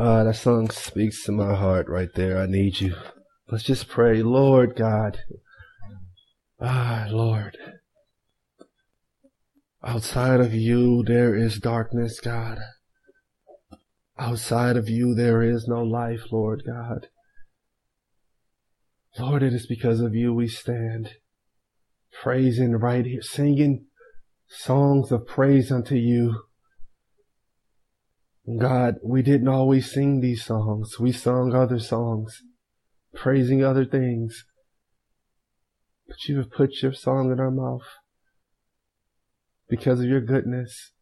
Ah, that song speaks to my heart right there. I need you. Let's just pray, Lord God. Ah, Lord. Outside of you, there is darkness, God. Outside of you, there is no life, Lord God. Lord, it is because of you we stand praising right here, singing songs of praise unto you. God, we didn't always sing these songs. We sung other songs, praising other things. But you have put your song in our mouth because of your goodness,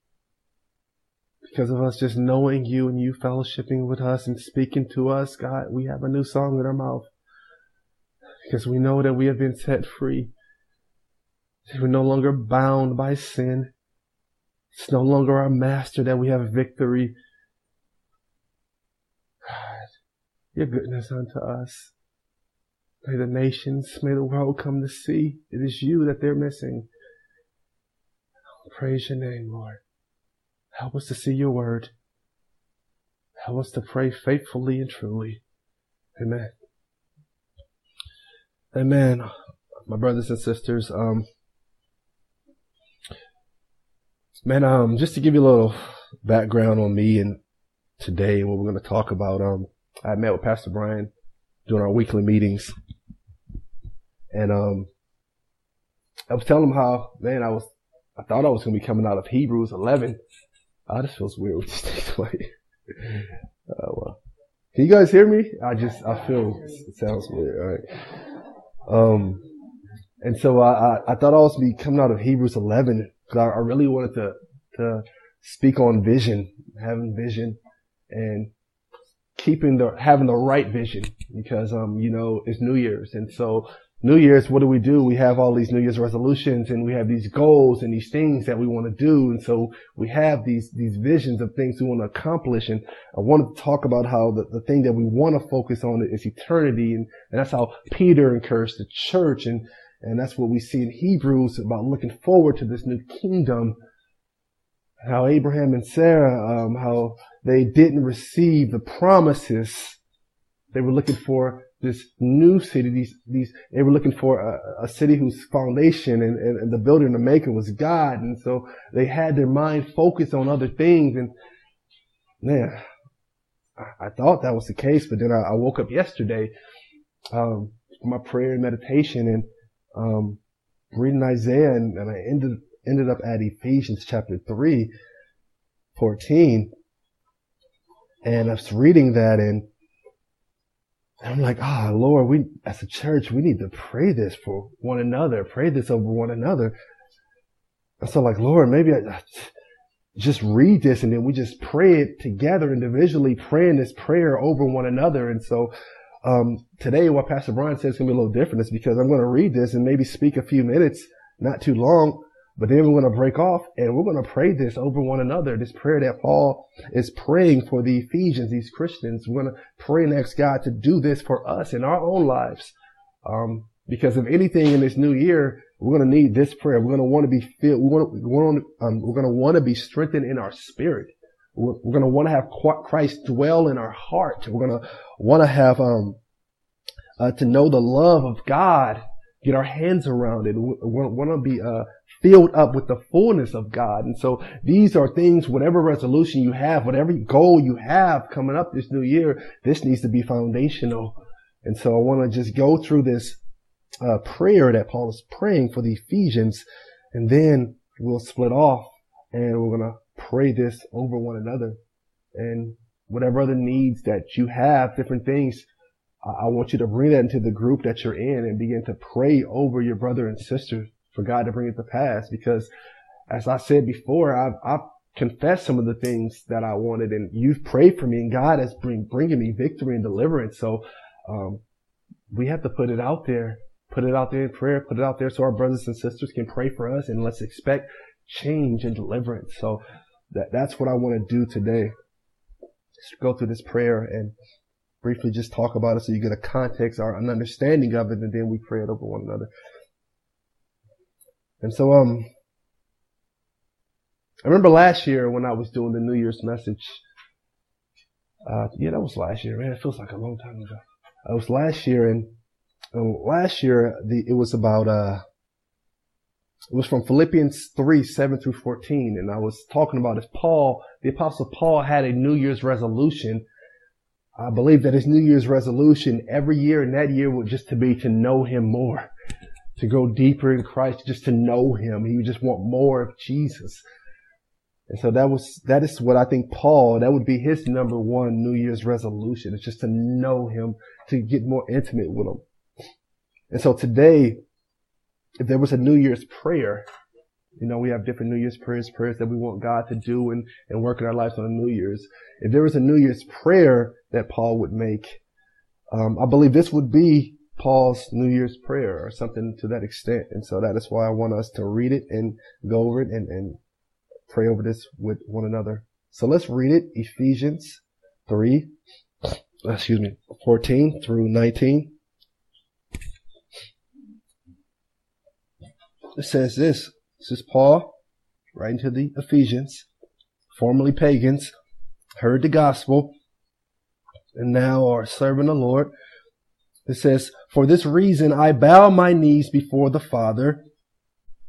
because of us just knowing you and you fellowshipping with us and speaking to us. God, we have a new song in our mouth because we know that we have been set free. We're no longer bound by sin. It's no longer our master that we have victory. God, your goodness unto us. May the nations, may the world come to see it is you that they're missing. Praise your name, Lord. Help us to see your word. Help us to pray faithfully and truly. Amen. Amen. My brothers and sisters, um, man, um, just to give you a little background on me and today what we're going to talk about, um, I met with Pastor Brian during our weekly meetings and, um, I was telling him how, man, I was I thought I was going to be coming out of Hebrews 11. I just feels weird with this away. Uh, well, can you guys hear me? I just, I feel it sounds weird. All right. Um, and so I, I, I thought I was going to be coming out of Hebrews 11 because I, I really wanted to, to speak on vision, having vision and keeping the, having the right vision because, um, you know, it's New Year's. And so New Year's, what do we do? We have all these New Year's resolutions and we have these goals and these things that we want to do. And so we have these, these visions of things we want to accomplish. And I wanted to talk about how the, the thing that we want to focus on is eternity. And, and that's how Peter encouraged the church. And, and that's what we see in Hebrews about looking forward to this new kingdom. How Abraham and Sarah, um, how they didn't receive the promises. They were looking for this new city, these, these, they were looking for a, a city whose foundation and, and, and, the builder and the maker was God. And so they had their mind focused on other things. And man, I, I thought that was the case, but then I, I woke up yesterday, um, my prayer and meditation and, um, reading Isaiah and, and I ended, ended up at Ephesians chapter 3, 14. And I was reading that and I'm like, ah, oh, Lord, we, as a church, we need to pray this for one another, pray this over one another. And so like, Lord, maybe I just read this and then we just pray it together individually, praying this prayer over one another. And so, um, today what Pastor Brian says is going to be a little different. It's because I'm going to read this and maybe speak a few minutes, not too long, but then we're going to break off and we're going to pray this over one another. This prayer that Paul is praying for the Ephesians, these Christians. We're going to pray and ask God to do this for us in our own lives. Um, because if anything in this new year, we're going to need this prayer. We're going to want to be filled. We want to, we want to, um, we're going to want to be strengthened in our spirit. We're, we're going to want to have Christ dwell in our heart. We're going to want to have, um, uh, to know the love of God, get our hands around it. We want to be, uh, filled up with the fullness of God. And so these are things, whatever resolution you have, whatever goal you have coming up this new year, this needs to be foundational. And so I want to just go through this uh, prayer that Paul is praying for the Ephesians, and then we'll split off and we're going to pray this over one another. And whatever other needs that you have, different things, I want you to bring that into the group that you're in and begin to pray over your brother and sister for God to bring it to pass because as I said before, I've, I've confessed some of the things that I wanted and you've prayed for me and God has bring, bringing me victory and deliverance. So, um, we have to put it out there, put it out there in prayer, put it out there so our brothers and sisters can pray for us and let's expect change and deliverance. So that, that's what I want to do today. Just go through this prayer and briefly just talk about it so you get a context or an understanding of it and then we pray it over one another. And so, um, I remember last year when I was doing the New Year's message, Uh, yeah, that was last year, man. It feels like a long time ago. It was last year, and last year the, it was about uh, it was from Philippians three seven through fourteen, and I was talking about if Paul, the apostle Paul, had a New Year's resolution. I believe that his New Year's resolution every year and that year would just to be to know him more, to go deeper in Christ, just to know him. He would just want more of Jesus. And so that was, that is what I think Paul, that would be his number one New Year's resolution. It's just to know him, to get more intimate with him. And so today, if there was a New Year's prayer, you know, we have different New Year's prayers, prayers that we want God to do and, and work in our lives on New Year's. If there was a New Year's prayer that Paul would make, um, I believe this would be Paul's New Year's prayer or something to that extent. And so that is why I want us to read it and go over it and, and pray over this with one another. So let's read it. Ephesians 3, excuse me, 14 through 19. It says this. This is Paul writing to the Ephesians, formerly pagans, heard the gospel, and now are serving the Lord. It says, For this reason I bow my knees before the Father,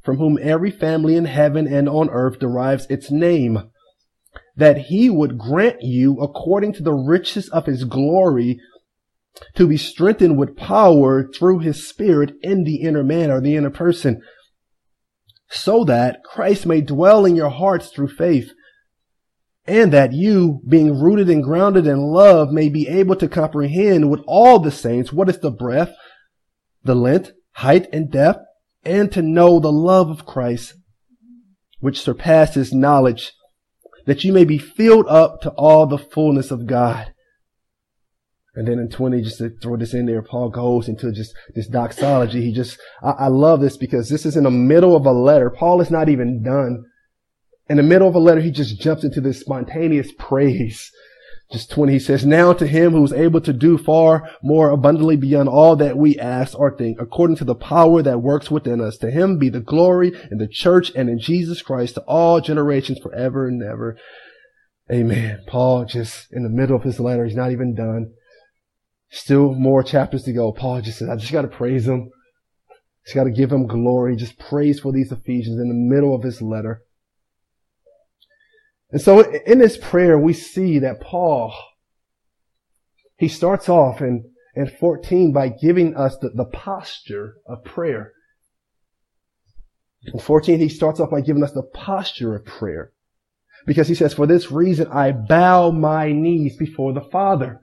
from whom every family in heaven and on earth derives its name, that he would grant you, according to the riches of his glory, to be strengthened with power through his spirit in the inner man or the inner person so that Christ may dwell in your hearts through faith, and that you, being rooted and grounded in love, may be able to comprehend with all the saints what is the breadth, the length, height, and depth, and to know the love of Christ, which surpasses knowledge, that you may be filled up to all the fullness of God. And then in 20, just to throw this in there, Paul goes into just this doxology. He just, I, I, love this because this is in the middle of a letter. Paul is not even done. In the middle of a letter, he just jumps into this spontaneous praise. Just 20, he says, now to him who is able to do far more abundantly beyond all that we ask or think, according to the power that works within us. To him be the glory in the church and in Jesus Christ to all generations forever and ever. Amen. Paul just in the middle of his letter, he's not even done. Still more chapters to go. Paul just says, I just got to praise him. Just got to give him glory. Just praise for these Ephesians in the middle of his letter. And so in this prayer, we see that Paul, he starts off in, in 14 by giving us the, the posture of prayer. In 14, he starts off by giving us the posture of prayer. Because he says, for this reason, I bow my knees before the Father.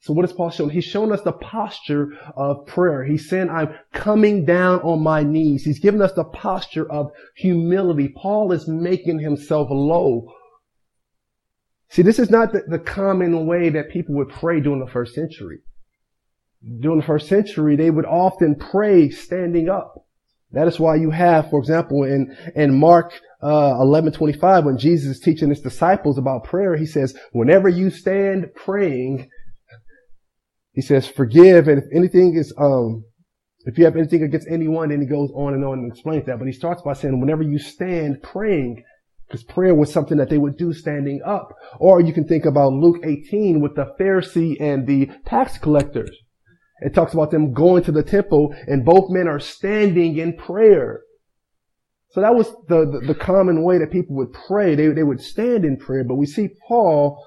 So what is Paul showing? He's showing us the posture of prayer. He's saying, I'm coming down on my knees. He's giving us the posture of humility. Paul is making himself low. See, this is not the, the common way that people would pray during the first century. During the first century, they would often pray standing up. That is why you have, for example, in, in Mark uh, 11, 25, when Jesus is teaching his disciples about prayer, he says, whenever you stand praying, he says, forgive, and if anything is, um, if you have anything against anyone, then he goes on and on and explains that. But he starts by saying, whenever you stand praying, because prayer was something that they would do standing up. Or you can think about Luke 18 with the Pharisee and the tax collectors. It talks about them going to the temple and both men are standing in prayer. So that was the, the, the common way that people would pray. They, they would stand in prayer, but we see Paul,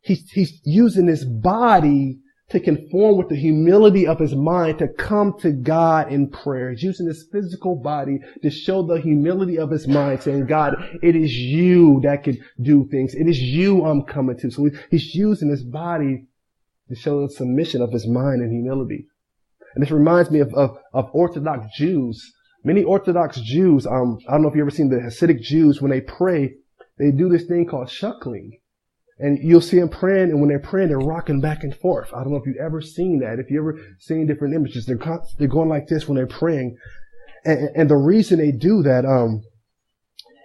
he's, he's using his body to conform with the humility of his mind to come to God in prayer. He's using his physical body to show the humility of his mind, saying, God, it is you that can do things. It is you I'm coming to. So he's using his body to show the submission of his mind and humility. And this reminds me of, of, of Orthodox Jews. Many Orthodox Jews, um, I don't know if you've ever seen the Hasidic Jews, when they pray, they do this thing called shuckling. And you'll see them praying, and when they're praying, they're rocking back and forth. I don't know if you've ever seen that. If you've ever seen different images, they're they're going like this when they're praying, and, and the reason they do that um,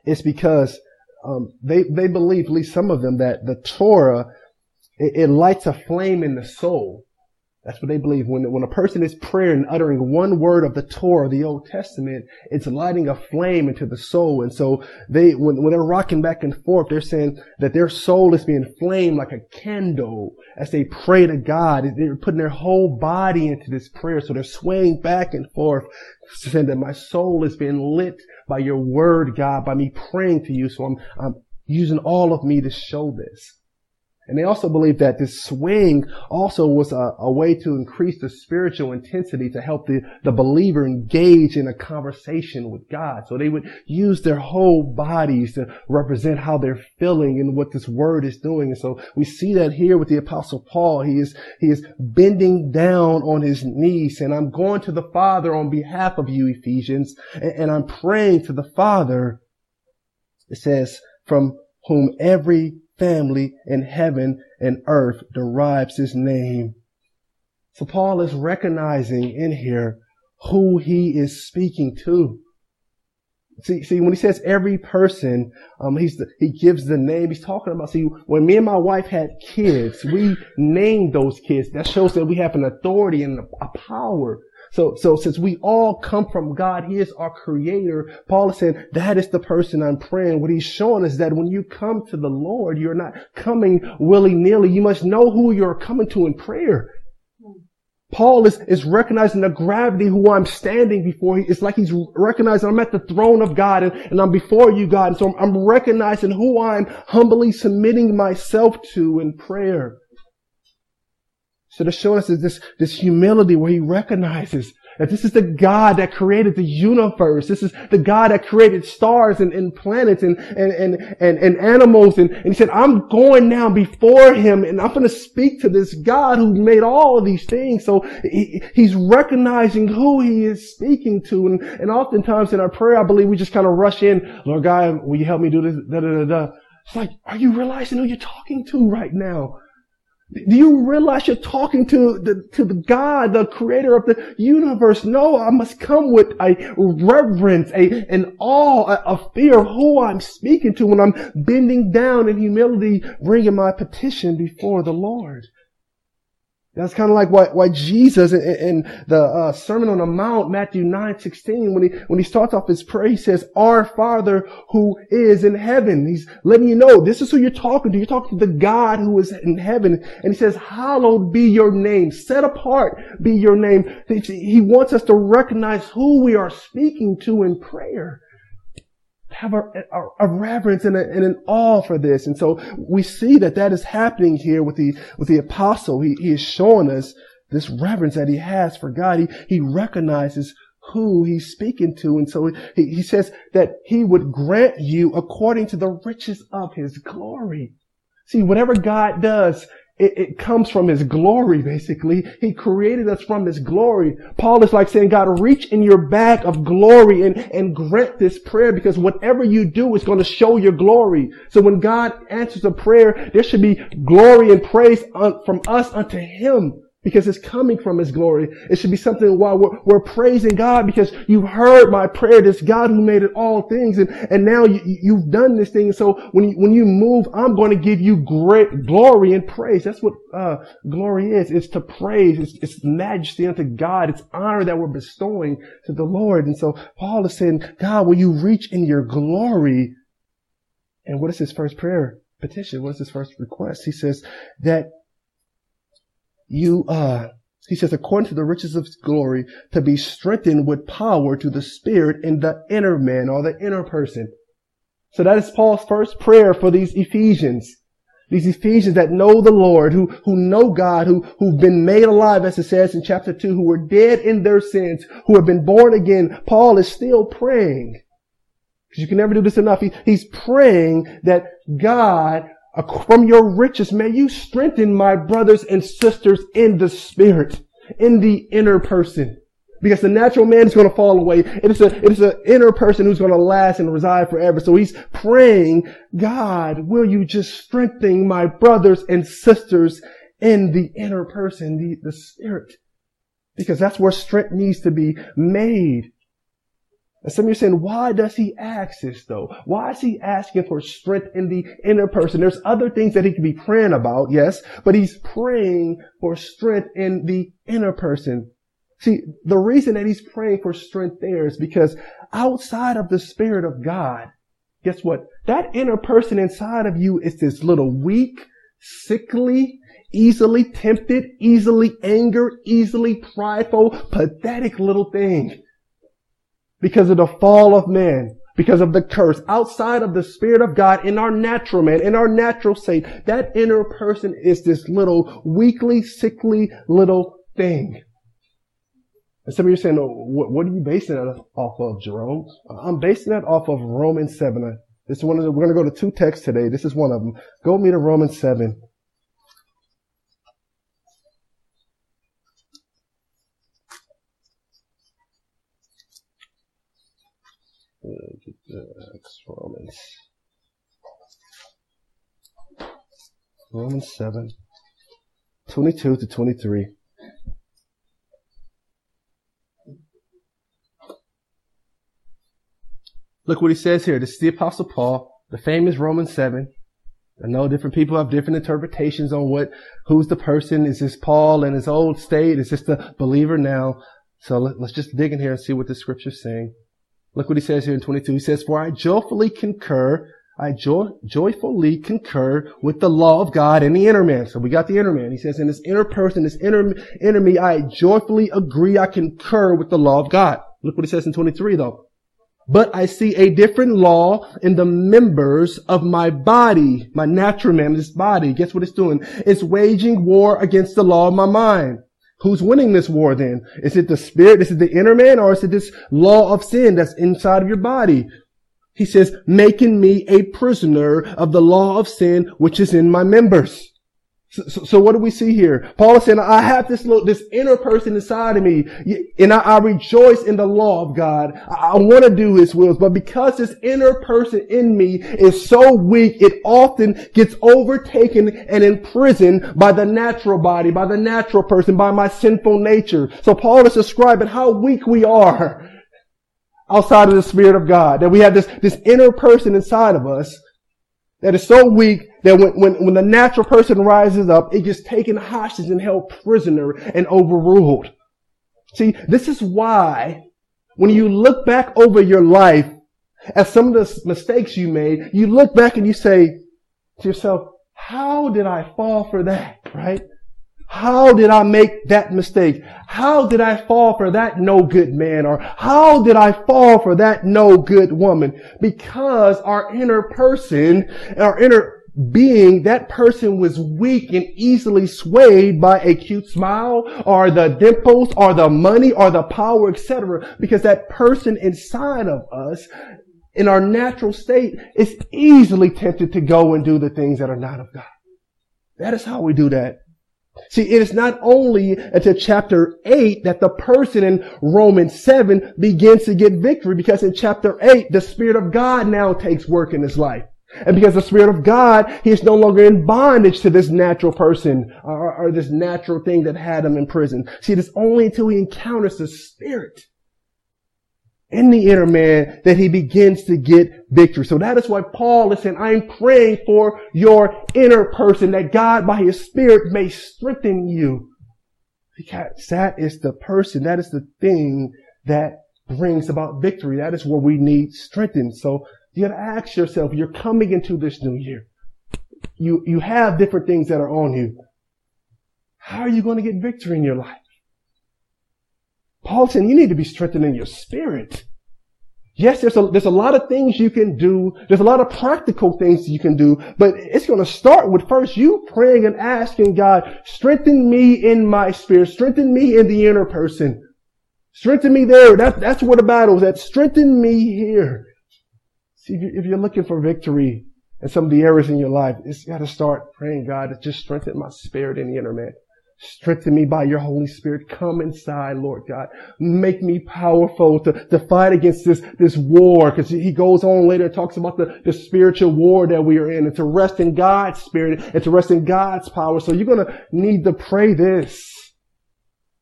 is because um, they they believe, at least some of them, that the Torah it, it lights a flame in the soul. That's what they believe. When, when a person is praying, and uttering one word of the Torah, the Old Testament, it's lighting a flame into the soul. And so they, when, when they're rocking back and forth, they're saying that their soul is being flamed like a candle as they pray to God. They're putting their whole body into this prayer. So they're swaying back and forth, saying that my soul is being lit by your word, God, by me praying to you. So I'm, I'm using all of me to show this. And they also believe that this swing also was a, a, way to increase the spiritual intensity to help the, the believer engage in a conversation with God. So they would use their whole bodies to represent how they're feeling and what this word is doing. And so we see that here with the apostle Paul. He is, he is bending down on his knees and I'm going to the Father on behalf of you, Ephesians, and, and I'm praying to the Father. It says, from whom every family in heaven and earth derives his name. So Paul is recognizing in here who he is speaking to. See, see, when he says every person, um, he's the, he gives the name. He's talking about, see, when me and my wife had kids, we named those kids. That shows that we have an authority and a power so, so since we all come from God, He is our creator. Paul is saying that is the person I'm praying. What he's showing is that when you come to the Lord, you're not coming willy nilly. You must know who you're coming to in prayer. Paul is, is recognizing the gravity who I'm standing before. It's like he's recognizing I'm at the throne of God and, and I'm before you, God. And so I'm, I'm recognizing who I'm humbly submitting myself to in prayer. So to show us this, this humility where he recognizes that this is the God that created the universe. This is the God that created stars and, and planets and, and, and, and, and animals. And, and he said, I'm going now before him and I'm going to speak to this God who made all of these things. So he, he's recognizing who he is speaking to. And, and oftentimes in our prayer, I believe we just kind of rush in, Lord God, will you help me do this? Da, da, da, da. It's like, are you realizing who you're talking to right now? Do you realize you're talking to the, to the God, the creator of the universe? No, I must come with a reverence, a, an awe, a, a fear of who I'm speaking to when I'm bending down in humility, bringing my petition before the Lord. That's kind of like why, what Jesus in, in the uh, Sermon on the Mount, Matthew 9, 16, when he, when he starts off his prayer, he says, Our Father who is in heaven. He's letting you know this is who you're talking to. You're talking to the God who is in heaven. And he says, Hallowed be your name. Set apart be your name. He wants us to recognize who we are speaking to in prayer have a, a, a reverence and, a, and, an awe for this. And so we see that that is happening here with the, with the apostle. He, he is showing us this reverence that he has for God. He, he recognizes who he's speaking to. And so he, he says that he would grant you according to the riches of his glory. See, whatever God does, it, it, comes from His glory, basically. He created us from His glory. Paul is like saying, God, reach in your bag of glory and, and grant this prayer because whatever you do is going to show your glory. So when God answers a prayer, there should be glory and praise from us unto Him because it's coming from His glory. It should be something while we're, we're praising God because you heard my prayer, this God who made it all things, and, and now you, you've done this thing. So when you, when you move, I'm going to give you great glory and praise. That's what uh, glory is. It's to praise. It's, it's majesty unto God. It's honor that we're bestowing to the Lord. And so Paul is saying, God, will you reach in your glory? And what is his first prayer petition? What is his first request? He says that you, uh, he says, according to the riches of glory, to be strengthened with power to the spirit in the inner man or the inner person. So that is Paul's first prayer for these Ephesians. These Ephesians that know the Lord, who, who know God, who, who've been made alive, as it says in chapter two, who were dead in their sins, who have been born again. Paul is still praying. Because you can never do this enough. He, he's praying that God Uh, from your riches, may you strengthen my brothers and sisters in the spirit, in the inner person. Because the natural man is going to fall away. It is a, it is an inner person who's going to last and reside forever. So he's praying, God, will you just strengthen my brothers and sisters in the inner person, the, the spirit? Because that's where strength needs to be made. And some of you are saying, why does he ask this though? Why is he asking for strength in the inner person? There's other things that he could be praying about, yes, but he's praying for strength in the inner person. See, the reason that he's praying for strength there is because outside of the Spirit of God, guess what? That inner person inside of you is this little weak, sickly, easily tempted, easily angered, easily prideful, pathetic little thing because of the fall of man, because of the curse, outside of the Spirit of God in our natural man, in our natural state, that inner person is this little weakly, sickly little thing. And some of you are saying, oh, what, what, are you basing that off of, Jerome? I'm basing that off of Romans 7. This is one of the, we're going to go to two texts today. This is one of them. Go with me to Romans 7. Romans. Romans 7, 22 to 23. Look what he says here. This is the apostle Paul, the famous Romans 7. I know different people have different interpretations on what, who's the person. Is this Paul in his old state? Is this the believer now? So let, us just dig in here and see what the scripture's saying. Look what he says here in 22. He says, For I joyfully concur, I joy, joyfully concur with the law of God in the inner man. So we got the inner man. He says, in this inner person, this inner, inner me, I joyfully agree, I concur with the law of God. Look what he says in 23 though. But I see a different law in the members of my body, my natural man, this body. Guess what it's doing? It's waging war against the law of my mind. Who's winning this war then? Is it the spirit? Is it the inner man? Or is it this law of sin that's inside of your body? He says, making me a prisoner of the law of sin which is in my members. So, so, what do we see here? Paul is saying, I have this little, this inner person inside of me, and I, I rejoice in the law of God. I, I want to do His wills, but because this inner person in me is so weak, it often gets overtaken and imprisoned by the natural body, by the natural person, by my sinful nature. So Paul is describing how weak we are outside of the Spirit of God, that we have this, this inner person inside of us that is so weak that when, when, when the natural person rises up, it gets taken hostage and held prisoner and overruled. See, this is why when you look back over your life at some of the mistakes you made, you look back and you say to yourself, how did I fall for that? Right? How did I make that mistake? How did I fall for that no good man? Or how did I fall for that no good woman? Because our inner person, our inner being, that person was weak and easily swayed by a cute smile or the dimples or the money or the power, etc. Because that person inside of us in our natural state is easily tempted to go and do the things that are not of God. That is how we do that. See, it is not only until chapter 8 that the person in Romans 7 begins to get victory because in chapter 8, the Spirit of God now takes work in his life. And because the Spirit of God, he is no longer in bondage to this natural person or, or this natural thing that had him in prison. See, it is only until he encounters the Spirit in the inner man that he begins to get victory. So that is why Paul is saying, I'm praying for your inner person that God by his spirit may strengthen you. Because that is the person, that is the thing that brings about victory. That is where we need strengthened. So you gotta ask yourself, you're coming into this new year. You, you have different things that are on you. How are you going to get victory in your life? Paul said, you need to be strengthened in your spirit. Yes, there's a, there's a lot of things you can do. There's a lot of practical things you can do, but it's going to start with first you praying and asking God, strengthen me in my spirit, strengthen me in the inner person. Strengthen me there. That, that's where the battle is at. Strengthen me here. See, if you're looking for victory in some of the areas in your life, it's got to start praying, God, just strengthen my spirit in the inner man. Strengthen me by your Holy Spirit. Come inside, Lord God. Make me powerful to, to fight against this, this war. Cause he goes on later and talks about the, the spiritual war that we are in and to rest in God's spirit and to rest in God's power. So you're going to need to pray this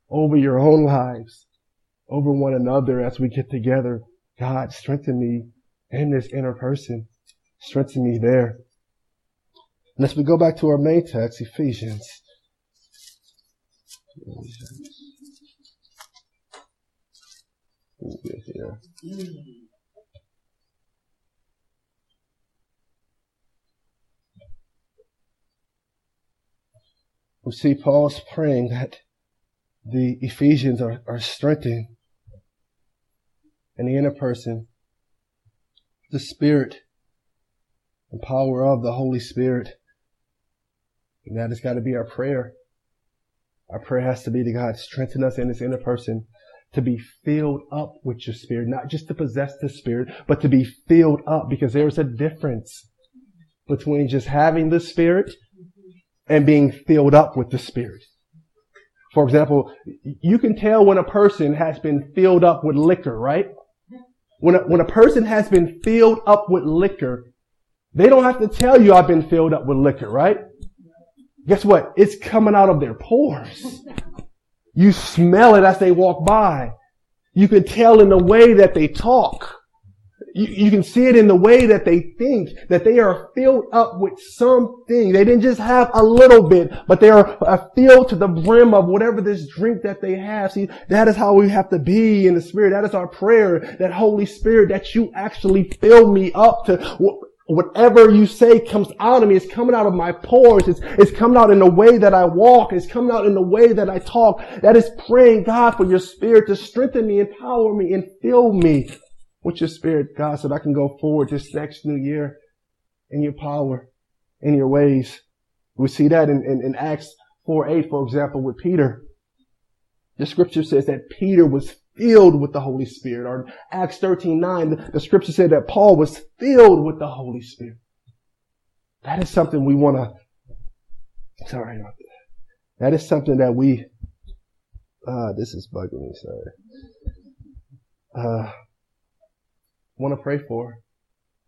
over your own lives, over one another as we get together God, strengthen me in this inner person. Strengthen me there. And as we go back to our main text, Ephesians. We see Paul's praying that the Ephesians are, are strengthened in the inner person, the Spirit, the power of the Holy Spirit. And that has got to be our prayer. Our prayer has to be to God, strengthen us in this inner person to be filled up with your spirit, not just to possess the spirit, but to be filled up because there's a difference between just having the spirit and being filled up with the spirit. For example, you can tell when a person has been filled up with liquor, right? When a, when a person has been filled up with liquor, they don't have to tell you I've been filled up with liquor, right? Guess what? It's coming out of their pores. You smell it as they walk by. You can tell in the way that they talk. You, you, can see it in the way that they think, that they are filled up with something. They didn't just have a little bit, but they are uh, filled to the brim of whatever this drink that they have. See, that is how we have to be in the Spirit. That is our prayer, that Holy Spirit, that you actually fill me up to whatever you say comes out of me. It's coming out of my pores. It's, it's coming out in the way that I walk. It's coming out in the way that I talk. That is praying God for your spirit to strengthen me, empower me, and fill me with your spirit, God, so that I can go forward this next new year in your power, in your ways. We see that in, in, in Acts 4 8, for example, with Peter. The scripture says that Peter was filled with the Holy Spirit. Or Acts 13 9, the, scripture said that Paul was filled with the Holy Spirit. That is something we want to, sorry, about that. that is something that we, ah, this is bugging me, sorry. Uh, want to pray for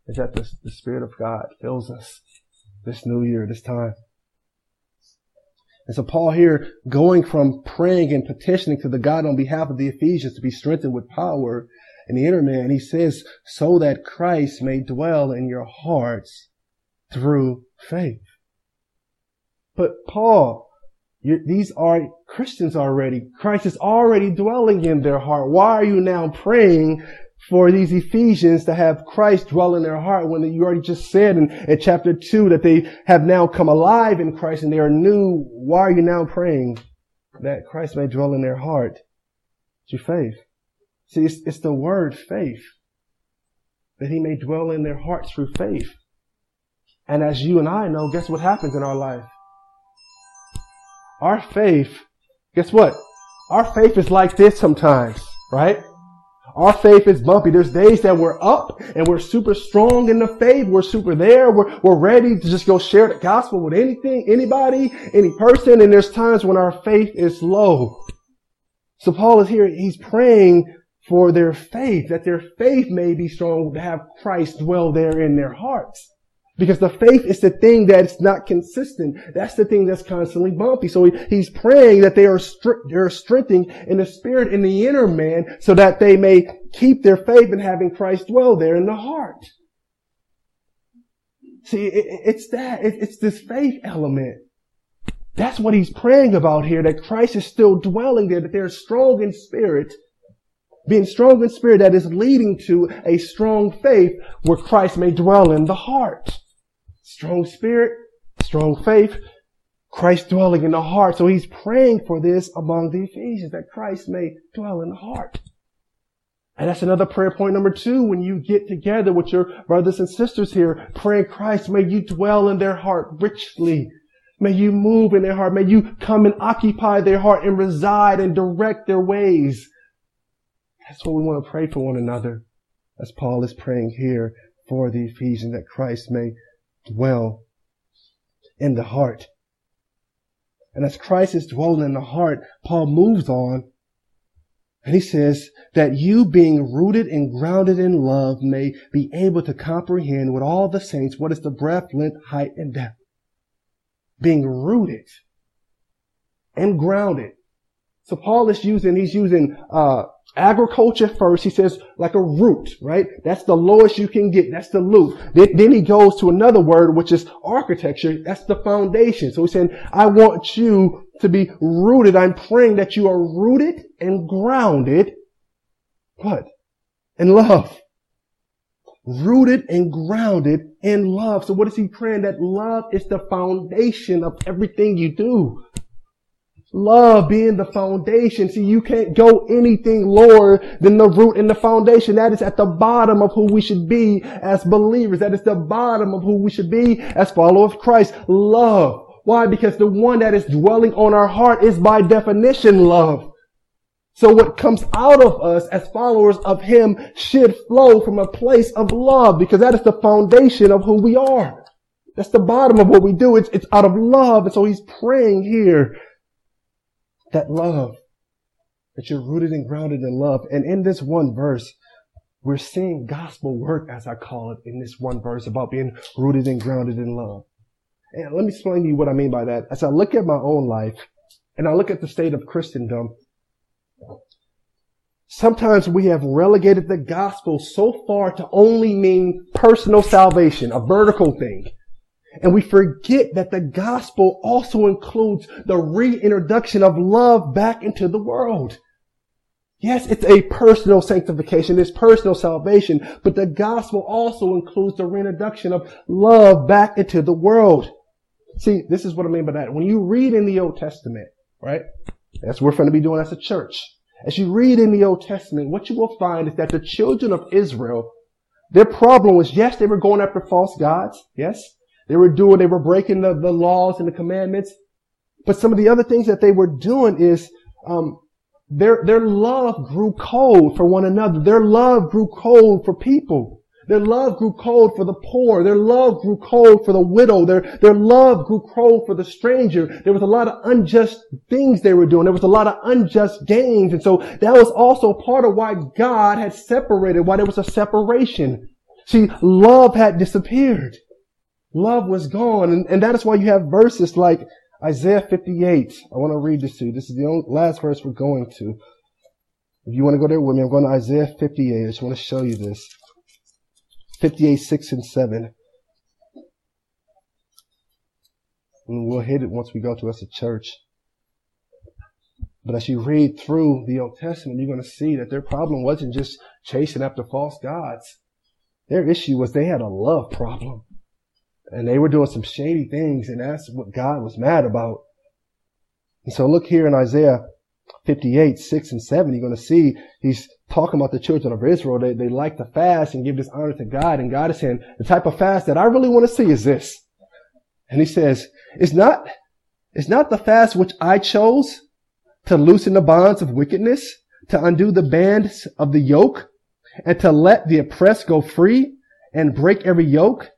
is that the, the Spirit of God fills us this new year, this time. And so Paul here going from praying and petitioning to the God on behalf of the Ephesians to be strengthened with power in the inner man, he says, so that Christ may dwell in your hearts through faith. But Paul, these are Christians already. Christ is already dwelling in their heart. Why are you now praying for these Ephesians to have Christ dwell in their heart when you already just said in, in chapter two that they have now come alive in Christ and they are new. Why are you now praying that Christ may dwell in their heart through faith? See, it's, it's the word faith that he may dwell in their hearts through faith. And as you and I know, guess what happens in our life? Our faith, guess what? Our faith is like this sometimes, right? Our faith is bumpy. There's days that we're up and we're super strong in the faith. We're super there. We're, we're ready to just go share the gospel with anything, anybody, any person. And there's times when our faith is low. So Paul is here. He's praying for their faith, that their faith may be strong to have Christ dwell there in their hearts. Because the faith is the thing that's not consistent. That's the thing that's constantly bumpy. So he, he's praying that they are, they're strengthening in the spirit in the inner man so that they may keep their faith in having Christ dwell there in the heart. See, it, it's that. It, it's this faith element. That's what he's praying about here, that Christ is still dwelling there, that they're strong in spirit, being strong in spirit that is leading to a strong faith where Christ may dwell in the heart strong spirit, strong faith, Christ dwelling in the heart. So he's praying for this among the Ephesians, that Christ may dwell in the heart. And that's another prayer point number two. When you get together with your brothers and sisters here, praying Christ, may you dwell in their heart richly. May you move in their heart. May you come and occupy their heart and reside and direct their ways. That's what we want to pray for one another. As Paul is praying here for the Ephesians, that Christ may dwell in the heart. And as Christ is dwelling in the heart, Paul moves on and he says that you being rooted and grounded in love may be able to comprehend with all the saints what is the breadth, length, height, and depth. Being rooted and grounded. So Paul is using, he's using, uh, agriculture first. He says like a root, right? That's the lowest you can get. That's the root. Then, he goes to another word, which is architecture. That's the foundation. So he's saying, I want you to be rooted. I'm praying that you are rooted and grounded. What? In love. Rooted and grounded in love. So what is he praying? That love is the foundation of everything you do. Love being the foundation. See, you can't go anything lower than the root and the foundation. That is at the bottom of who we should be as believers. That is the bottom of who we should be as followers of Christ. Love. Why? Because the one that is dwelling on our heart is by definition love. So what comes out of us as followers of Him should flow from a place of love because that is the foundation of who we are. That's the bottom of what we do. It's, it's out of love. And so He's praying here that love, that you're rooted and grounded in love. And in this one verse, we're seeing gospel work, as I call it, in this one verse about being rooted and grounded in love. And let me explain to you what I mean by that. As I look at my own life and I look at the state of Christendom, sometimes we have relegated the gospel so far to only mean personal salvation, a vertical thing. And we forget that the gospel also includes the reintroduction of love back into the world. Yes, it's a personal sanctification, it's personal salvation, but the gospel also includes the reintroduction of love back into the world. See, this is what I mean by that. When you read in the Old Testament, right? That's what we're going to be doing as a church. As you read in the Old Testament, what you will find is that the children of Israel, their problem was, yes, they were going after false gods. Yes. They were doing, they were breaking the, the laws and the commandments. But some of the other things that they were doing is, um, their, their love grew cold for one another. Their love grew cold for people. Their love grew cold for the poor. Their love grew cold for the widow. Their, their love grew cold for the stranger. There was a lot of unjust things they were doing. There was a lot of unjust gains. And so that was also part of why God had separated, why there was a separation. See, love had disappeared. Love was gone. And, and that is why you have verses like Isaiah 58. I want to read this to you. This is the only, last verse we're going to. If you want to go there with me, I'm going to Isaiah 58. I just want to show you this. 58, 6 and 7. And we'll hit it once we go to as a church. But as you read through the Old Testament, you're going to see that their problem wasn't just chasing after false gods. Their issue was they had a love problem and they were doing some shady things, and that's what God was mad about. And so look here in Isaiah 58, 6 and 7, you're going to see he's talking about the children of Israel. They, they like to fast and give this honor to God. And God is saying, the type of fast that I really want to see is this. And he says, it's not, it's not the fast which I chose to loosen the bonds of wickedness, to undo the bands of the yoke, and to let the oppressed go free and break every yoke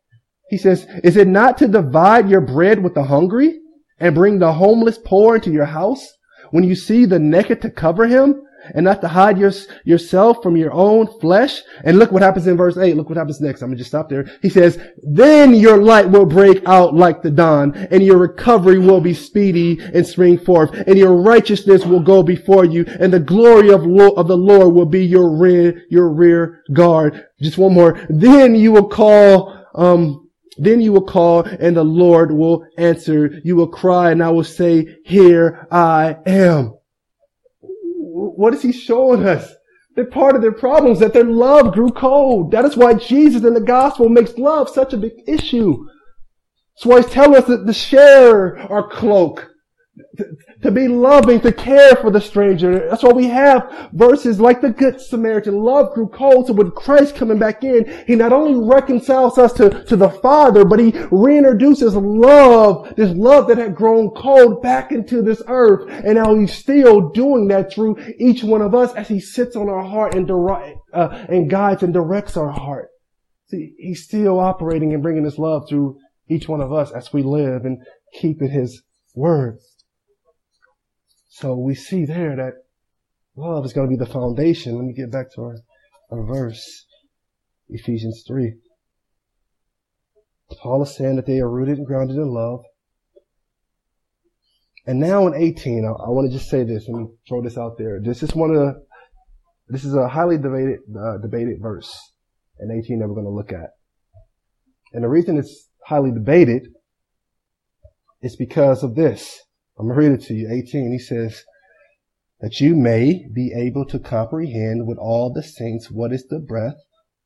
he says, is it not to divide your bread with the hungry and bring the homeless poor into your house when you see the naked to cover him and not to hide your, yourself from your own flesh? And look what happens in verse 8. Look what happens next. I'm going to just stop there. He says, then your light will break out like the dawn and your recovery will be speedy and spring forth and your righteousness will go before you and the glory of, lo- of the Lord will be your rear, your rear guard. Just one more. Then you will call, um, then you will call and the Lord will answer. You will cry and I will say, here I am. What is he showing us? That part of their problems that their love grew cold. That is why Jesus in the gospel makes love such a big issue. That's why he's telling us that to share our cloak to, be loving, to care for the stranger. That's why we have verses like the Good Samaritan. Love grew cold. So with Christ coming back in, He not only reconciles us to, to the Father, but He reintroduces love, this love that had grown cold back into this earth. And now He's still doing that through each one of us as He sits on our heart and, direct, uh, and guides and directs our heart. See, He's still operating and bringing His love through each one of us as we live and keep in His word. So we see there that love is going to be the foundation. Let me get back to our, our verse, Ephesians 3. Paul is saying that they are rooted and grounded in love. And now in 18, I, I want to just say this and throw this out there. This is one of the, This is a highly debated, uh, debated verse in 18 that we're going to look at. And the reason it's highly debated is because of this. I'm going to read it to you. 18. He says, that you may be able to comprehend with all the saints what is the breadth,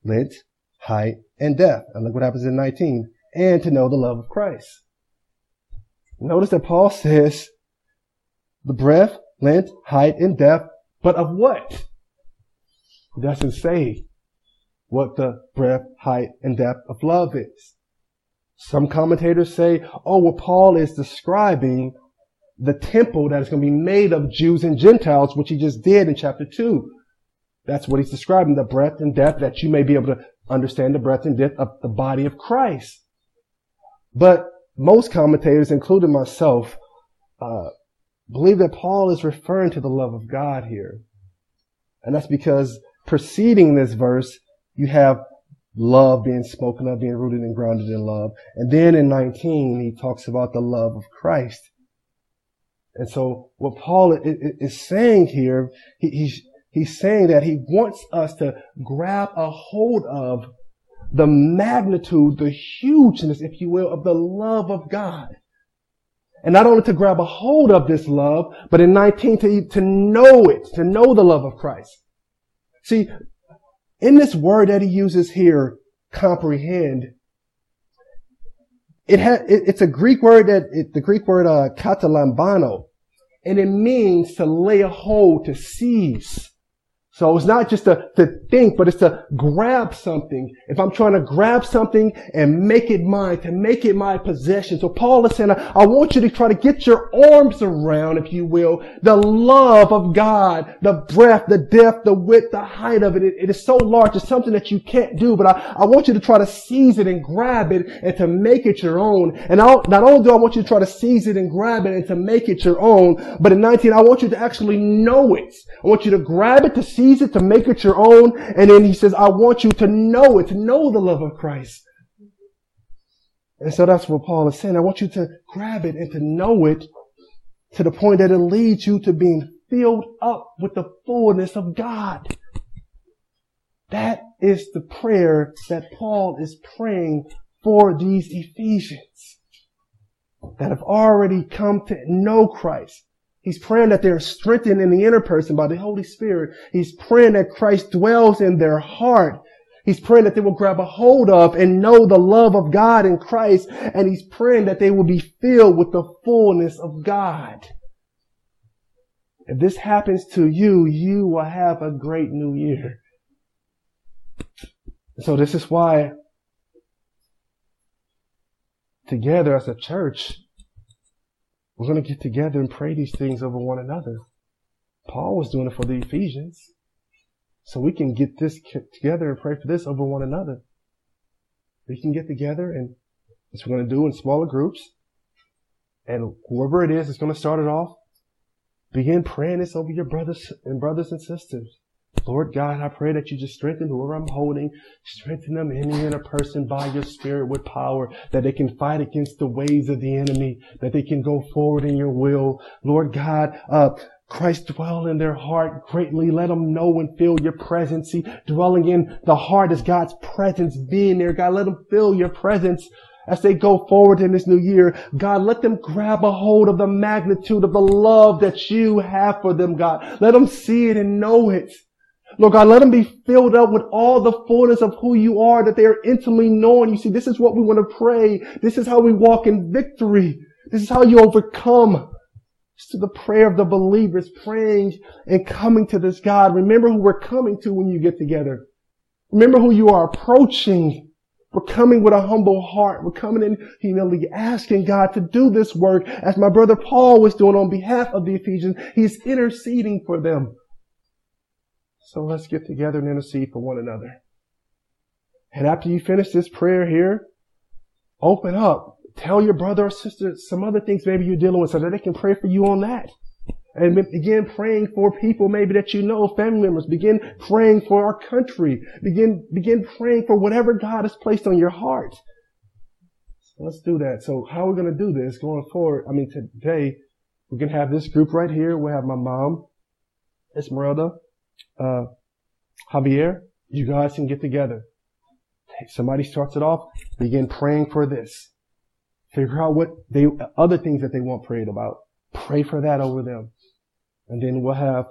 length, height, and depth. And look what happens in 19. And to know the love of Christ. Notice that Paul says the breadth, length, height, and depth, but of what? He doesn't say what the breadth, height, and depth of love is. Some commentators say, oh, well, Paul is describing the temple that is going to be made of Jews and Gentiles, which he just did in chapter 2. That's what he's describing, the breadth and depth, that you may be able to understand the breadth and depth of the body of Christ. But most commentators, including myself, uh, believe that Paul is referring to the love of God here. And that's because preceding this verse, you have love being spoken of, being rooted and grounded in love. And then in 19, he talks about the love of Christ. And so what Paul is saying here, he's, he's saying that he wants us to grab a hold of the magnitude, the hugeness, if you will, of the love of God. And not only to grab a hold of this love, but in 19 to, to know it, to know the love of Christ. See, in this word that he uses here, comprehend, it ha- it, it's a Greek word that, it, the Greek word, uh, katalambano, and it means to lay a hold, to seize. So it's not just to, to think, but it's to grab something. If I'm trying to grab something and make it mine, to make it my possession. So Paul is saying, I want you to try to get your arms around, if you will, the love of God, the breadth, the depth, the width, the height of it. it, it is so large. It's something that you can't do, but I, I want you to try to seize it and grab it and to make it your own. And I'll, not only do I want you to try to seize it and grab it and to make it your own, but in 19, I want you to actually know it. I want you to grab it, to seize seize it, to make it your own. And then he says, I want you to know it, to know the love of Christ. And so that's what Paul is saying. I want you to grab it and to know it to the point that it leads you to being filled up with the fullness of God. That is the prayer that Paul is praying for these Ephesians that have already come to know Christ, He's praying that they're strengthened in the inner person by the Holy Spirit. He's praying that Christ dwells in their heart. He's praying that they will grab a hold of and know the love of God in Christ. And he's praying that they will be filled with the fullness of God. If this happens to you, you will have a great new year. So this is why together as a church, we're going to get together and pray these things over one another. Paul was doing it for the Ephesians. So we can get this together and pray for this over one another. We can get together and what we're going to do in smaller groups. And whoever it is is going to start it off. Begin praying this over your brothers and brothers and sisters. Lord God, I pray that you just strengthen whoever I'm holding, strengthen them in the inner person by your spirit with power, that they can fight against the ways of the enemy, that they can go forward in your will. Lord God, uh, Christ dwell in their heart greatly. Let them know and feel your presence. See, dwelling in the heart is God's presence being there. God, let them feel your presence as they go forward in this new year. God, let them grab a hold of the magnitude of the love that you have for them, God. Let them see it and know it. Lord God, let them be filled up with all the fullness of who you are, that they are intimately knowing. You see, this is what we want to pray. This is how we walk in victory. This is how you overcome. It's to the prayer of the believers, praying and coming to this God. Remember who we're coming to when you get together. Remember who you are approaching. We're coming with a humble heart. We're coming in humility, asking God to do this work as my brother Paul was doing on behalf of the Ephesians. He's interceding for them. So let's get together and intercede for one another. And after you finish this prayer here, open up. Tell your brother or sister some other things maybe you're dealing with so that they can pray for you on that. And begin praying for people maybe that you know, family members. Begin praying for our country. Begin, begin praying for whatever God has placed on your heart. Let's do that. So how are we going to do this going forward? I mean, today we're going to have this group right here. We'll have my mom, Esmeralda, uh, Javier, you guys can get together. Somebody starts it off, begin praying for this. Figure out what they, other things that they want prayed about. Pray for that over them. And then we'll have,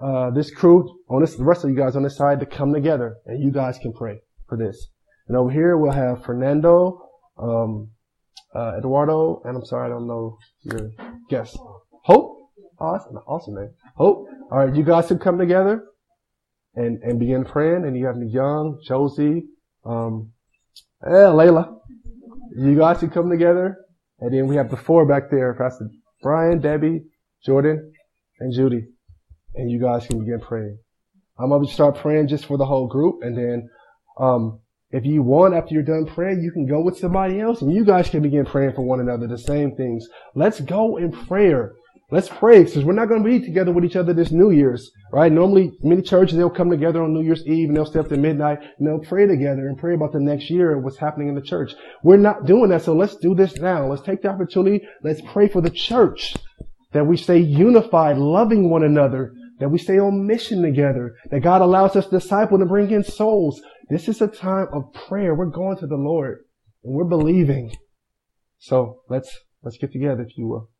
uh, this crew on this, the rest of you guys on this side to come together and you guys can pray for this. And over here we'll have Fernando, um, uh, Eduardo, and I'm sorry, I don't know your guest. Hope? Awesome, awesome name. Hope. All right, you guys can come together and, and begin praying. And you have Young, Josie, um, yeah, Layla. You guys can come together. And then we have the four back there, Pastor Brian, Debbie, Jordan, and Judy. And you guys can begin praying. I'm going to start praying just for the whole group. And then, um, if you want, after you're done praying, you can go with somebody else and you guys can begin praying for one another, the same things. Let's go in prayer. Let's pray because we're not going to be together with each other this New Year's, right? Normally, many churches, they'll come together on New Year's Eve and they'll stay up to midnight and they'll pray together and pray about the next year and what's happening in the church. We're not doing that. So let's do this now. Let's take the opportunity. Let's pray for the church that we stay unified, loving one another, that we stay on mission together, that God allows us to disciple and bring in souls. This is a time of prayer. We're going to the Lord and we're believing. So let's, let's get together if you will.